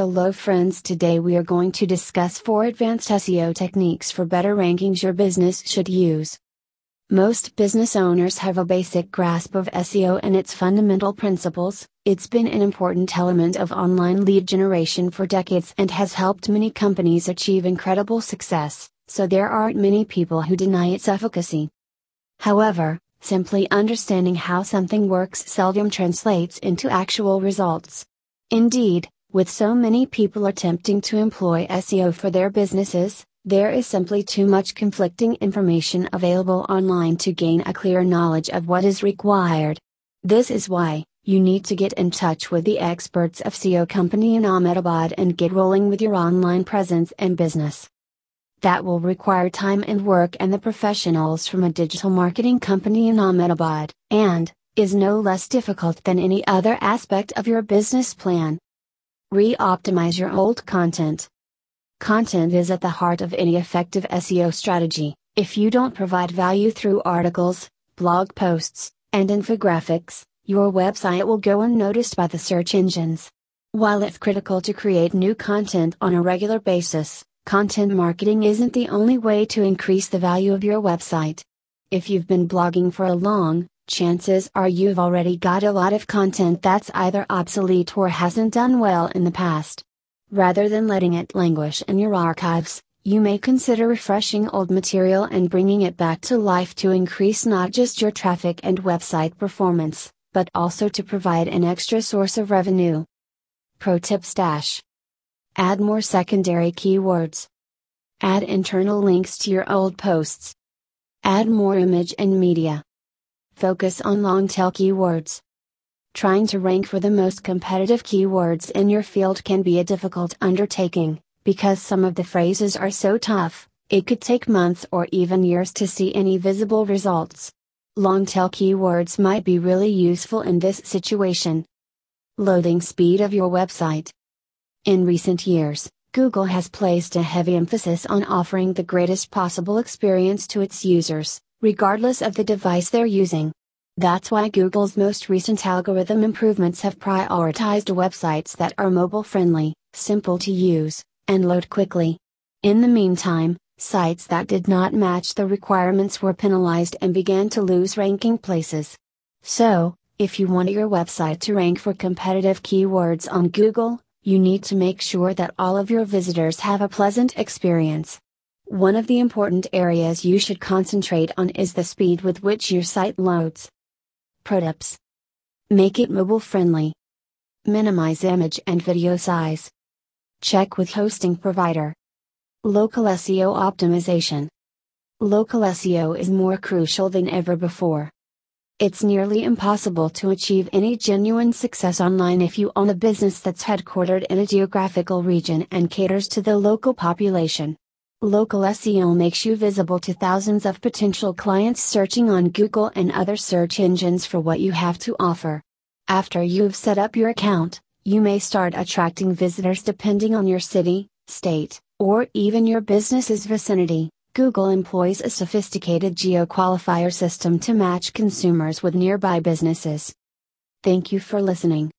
Hello friends, today we are going to discuss 4 advanced SEO techniques for better rankings your business should use. Most business owners have a basic grasp of SEO and its fundamental principles. It's been an important element of online lead generation for decades and has helped many companies achieve incredible success, so there aren't many people who deny its efficacy. However, simply understanding how something works seldom translates into actual results. Indeed, with so many people attempting to employ SEO for their businesses, there is simply too much conflicting information available online to gain a clear knowledge of what is required. This is why, you need to get in touch with the experts of SEO company in Ahmedabad and get rolling with your online presence and business. That will require time and work and the professionals from a digital marketing company in Ahmedabad, and, is no less difficult than any other aspect of your business plan. Re-optimize your old content. Content is at the heart of any effective SEO strategy. If you don't provide value through articles, blog posts, and infographics, your website will go unnoticed by the search engines. While it's critical to create new content on a regular basis, content marketing isn't the only way to increase the value of your website. If you've been blogging for a long, chances are you've already got a lot of content that's either obsolete or hasn't done well in the past. Rather than letting it languish in your archives, you may consider refreshing old material and bringing it back to life to increase not just your traffic and website performance, but also to provide an extra source of revenue. Pro tip stash Add more secondary keywords. Add internal links to your old posts. Add more image and media. Focus on long tail keywords. Trying to rank for the most competitive keywords in your field can be a difficult undertaking, because some of the phrases are so tough, it could take months or even years to see any visible results. Long tail keywords might be really useful in this situation. Loading speed of your website. In recent years, Google has placed a heavy emphasis on offering the greatest possible experience to its users regardless of the device they're using. That's why Google's most recent algorithm improvements have prioritized websites that are mobile friendly, simple to use, and load quickly. In the meantime, sites that did not match the requirements were penalized and began to lose ranking places. So, if you want your website to rank for competitive keywords on Google, you need to make sure that all of your visitors have a pleasant experience. One of the important areas you should concentrate on is the speed with which your site loads. Pro tips Make it mobile friendly. Minimize image and video size. Check with hosting provider. Local SEO optimization. Local SEO is more crucial than ever before. It's nearly impossible to achieve any genuine success online if you own a business that's headquartered in a geographical region and caters to the local population. Local SEO makes you visible to thousands of potential clients searching on Google and other search engines for what you have to offer. After you've set up your account, you may start attracting visitors depending on your city, state, or even your business's vicinity. Google employs a sophisticated geo-qualifier system to match consumers with nearby businesses. Thank you for listening.